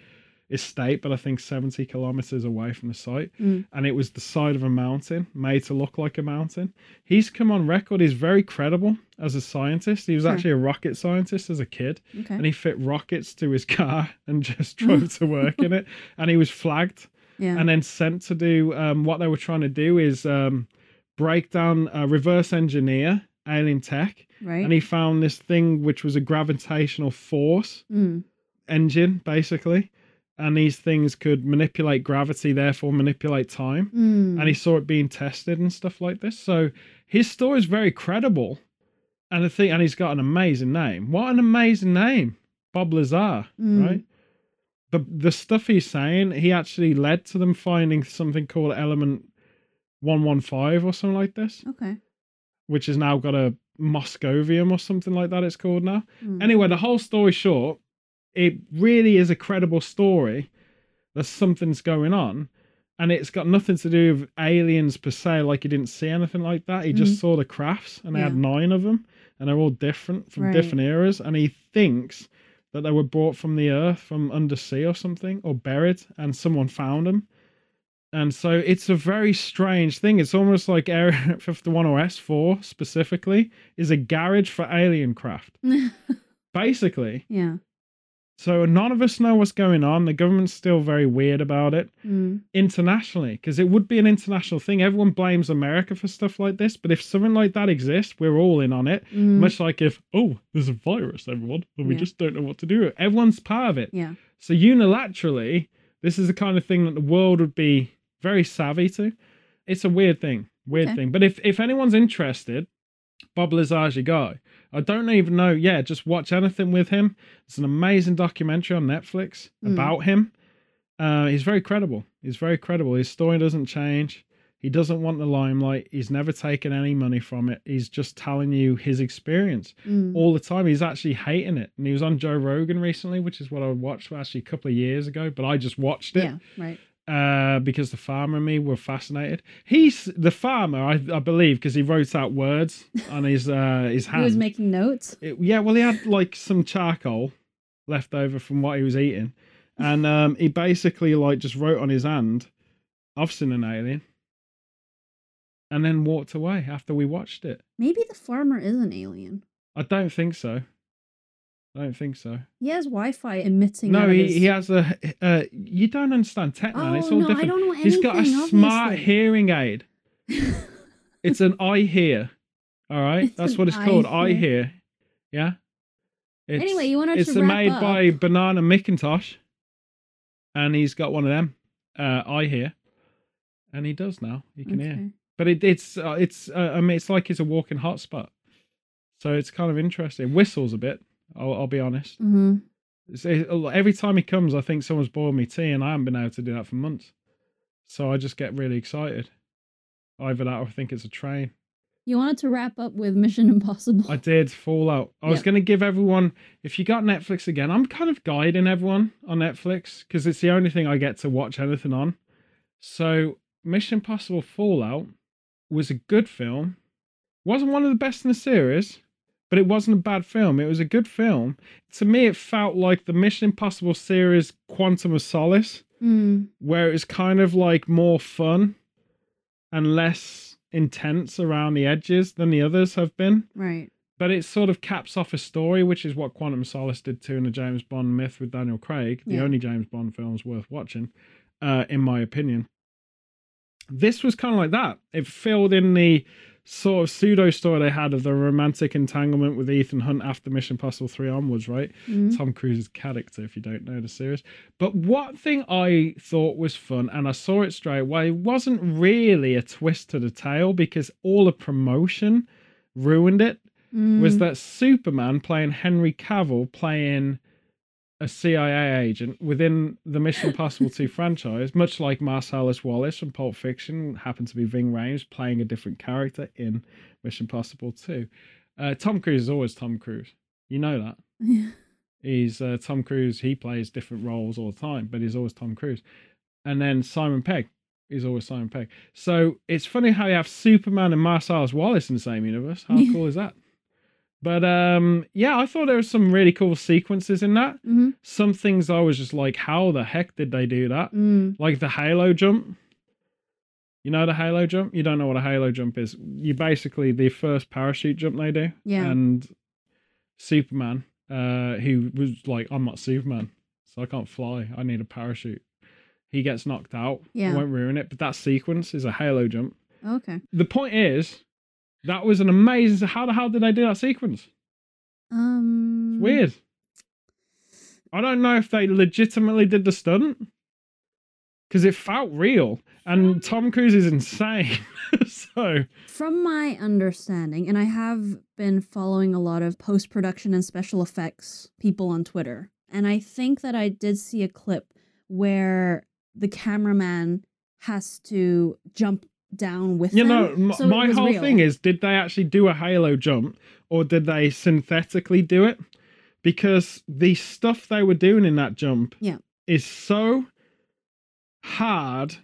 estate, but I think 70 kilometers away from the site, Mm. and it was the side of a mountain made to look like a mountain. He's come on record. He's very credible as a scientist. He was Sure. actually a rocket scientist as a kid Okay. and he fit rockets to his car and just drove to work in it. And he was flagged yeah. and then sent to do um, what they were trying to do is um, break down, uh, reverse engineer alien tech. right. And he found this thing which was a gravitational force mm. engine, basically. And these things could manipulate gravity, therefore manipulate time. Mm. And he saw it being tested and stuff like this. So his story is very credible. And the thing, and he's got an amazing name. What an amazing name, Bob Lazar, Mm. right? The the stuff he's saying, he actually led to them finding something called element one one five or something like this, okay. which has now got a Moscovium or something like that. It's called now. Mm. Anyway, the whole story short, it really is a credible story. That something's going on, and it's got nothing to do with aliens per se. Like he didn't see anything like that. He just Mhm. saw the crafts, and they had nine of them, and they're all different from Right. different eras. And he thinks that they were brought from the earth, from undersea or something, or buried, and someone found them. And so it's a very strange thing. It's almost like Area 51 or S4 specifically is a garage for alien craft, basically. yeah. So none of us know what's going on. The government's still very weird about it Mm. internationally because it would be an international thing. Everyone blames America for stuff like this, but if something like that exists, we're all in on it. Mm. Much like if, oh, there's a virus, everyone, and we Yeah. just don't know what to do. Everyone's part of it. Yeah. So unilaterally, this is the kind of thing that the world would be very savvy to. It's a weird thing, weird Okay. thing. But if if anyone's interested, Bob Lazar's your guy. I don't even know. Yeah, just watch anything with him. It's an amazing documentary on Netflix Mm. about him. Uh, he's very credible. He's very credible. His story doesn't change. He doesn't want the limelight. He's never taken any money from it. He's just telling you his experience Mm. all the time. He's actually hating it. And he was on Joe Rogan recently, which is what I watched actually a couple of years ago, but I just watched it Yeah. Right. Uh, because the farmer and me were fascinated. He's the farmer, I, I believe, because he wrote out words on his uh, his hand. He was making notes. It- yeah, well, he had like some charcoal left over from what he was eating, and um, he basically like just wrote on his hand, "I've seen an alien," and then walked away after we watched it. Maybe the farmer is an alien. I don't think so. I don't think so. He has Wi-Fi emitting. No, he, he has a. Uh, you don't understand tech, man. Oh it's all no, I different. don't know anything. He's got a smart hearing aid. It's an I hear. All right, It's that's what it's called. I hear. hear. Yeah. It's, Anyway, you it's to wrap made up. by Banana McIntosh, and he's got one of them. Uh, eye hear, and he does now. He can hear. But it, it's uh, it's uh, I mean it's like it's a walking hotspot. So it's kind of interesting. Whistles a bit. I'll, I'll be honest. Mm-hmm. It's, it, every time he comes, I think someone's boiled me tea, and I haven't been able to do that for months. So I just get really excited. Either that, or I think it's a train. You wanted to wrap up with Mission Impossible. I did Fallout. I was going to give everyone, if you got Netflix again, I'm kind of guiding everyone on Netflix because it's the only thing I get to watch anything on. So Mission Impossible Fallout was a good film. wasn't one of the best in the series, but it wasn't a bad film. It was a good film. To me, it felt like the Mission Impossible series Quantum of Solace, Mm. where it was kind of like more fun and less intense around the edges than the others have been Right. but it sort of caps off a story, which is what Quantum of Solace did too in the James Bond myth with Daniel Craig, the Yeah. only James Bond films worth watching, uh, in my opinion. This was kind of like that. It filled in the sort of pseudo story they had of the romantic entanglement with Ethan Hunt after Mission Possible 3 onwards, right? Mhm. Tom Cruise's character, if you don't know the series. But one thing I thought was fun, and I saw it straight away, wasn't really a twist to the tale because all the promotion ruined it. Was Mm. that Superman playing Henry Cavill playing a CIA agent within the Mission Impossible 2 franchise, much like Marcellus Wallace from Pulp Fiction happened to be Ving Rhames playing a different character in Mission Impossible 2. Uh, Tom Cruise is always Tom Cruise. You know that Yeah. he's uh, Tom Cruise. He plays different roles all the time, but he's always Tom Cruise. And then Simon Pegg is always Simon Pegg. So it's funny how you have Superman and Marcellus Wallace in the same universe. How cool is that? But um, yeah, I thought there was some really cool sequences in that. Mhm. Some things I was just like, how the heck did they do that? Mm. Like the Halo jump. You know the Halo jump? You don't know what a Halo jump is. You basically the first parachute jump they do Yeah. and Superman, uh, who was like, I'm not Superman, so I can't fly. I need a parachute. He gets knocked out. Yeah. I won't ruin it, but that sequence is a halo jump. Okay. The point is, that was an amazing. How the hell did they do that sequence? Um. It's weird. I don't know if they legitimately did the stunt because it felt real, and Tom Cruise is insane. so From my understanding, and I have been following a lot of post production and special effects people on Twitter, and I think that I did see a clip where the cameraman has to jump down with You them. know, so my whole real. thing is did they actually do a halo jump or did they synthetically do it? Because the stuff they were doing in that jump Yeah. is so hard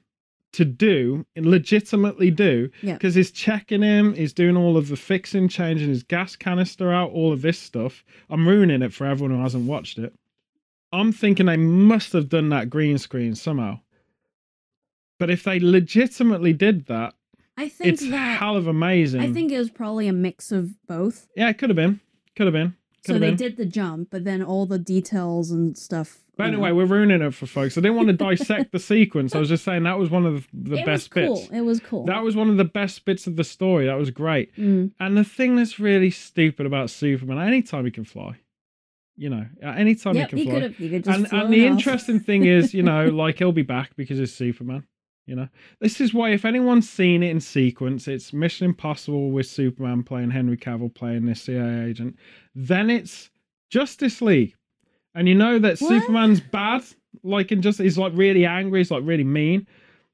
to do and legitimately do Yeah. because he's checking him he's doing all of the fixing changing his gas canister out all of this stuff i'm ruining it for everyone who hasn't watched it i'm thinking they must have done that green screen somehow but if they legitimately did that I think it's that hell of amazing. I think it was probably a mix of both. yeah, it could have been, could have been, could So have they been. did the jump, but then all the details and stuff. But anyway, know. we're ruining it for folks. I didn't want to dissect the sequence. I was just saying that was one of the, the best cool. bits. It was cool. That was one of the best bits of the story. That was great. Mm. And the thing that's really stupid about Superman, anytime he can fly, you know, at any time Yep, he he can could fly. have. He could just. And, and the off. interesting thing is, you know, like he'll be back because he's Superman. You know, this is why if anyone's seen it in sequence, it's Mission Impossible with Superman playing Henry Cavill playing this CIA agent. Then it's Justice League, and you know that What? Superman's bad. Like in just he's like really angry. He's like really mean.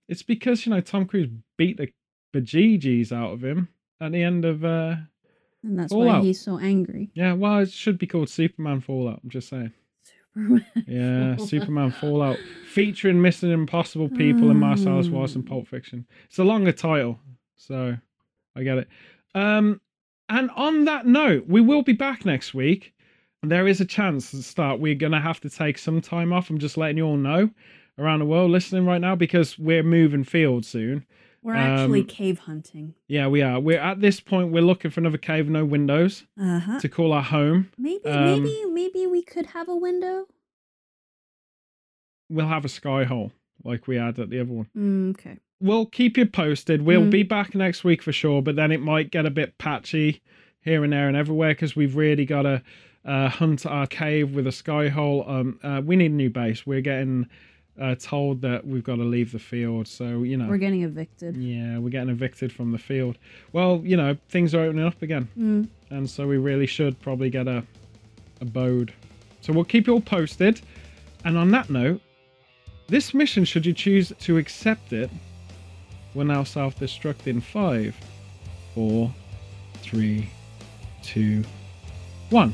It's because you know Tom Cruise beat the bejeejees out of him at the end of. uh and that's Fallout. why he's so angry. Yeah, well, it should be called Superman Fallout. I'm just saying. Superman. Yeah, Superman Fallout featuring Mission Impossible people and Marcellus Wallace and Pulp Fiction. It's a longer title, so I get it. Um, and on that note, we will be back next week. There is a chance to start. We're gonna have to take some time off. I'm just letting you all know around the world listening right now because we're moving field soon. We're actually Um, cave hunting. Yeah, we are. We're at this point. We're looking for another cave, no windows, Uh huh. to call our home. Maybe, um, maybe, maybe we could have a window. We'll have a sky hole like we had at the other one. Mm, okay. we'll keep you posted. We'll Mm. be back next week for sure, but then it might get a bit patchy here and there and everywhere because we've really got to uh, hunt our cave with a sky hole. Um, uh, we need a new base. We're getting uh, told that we've got to leave the field, so you know. We're getting evicted. yeah, we're getting evicted from the field. Well, you know, things are opening up again, Mm. and so we really should probably get a abode. So we'll keep you all posted. And on that note, this mission, should you choose to accept it, will now self-destruct in five, four, three, two, one.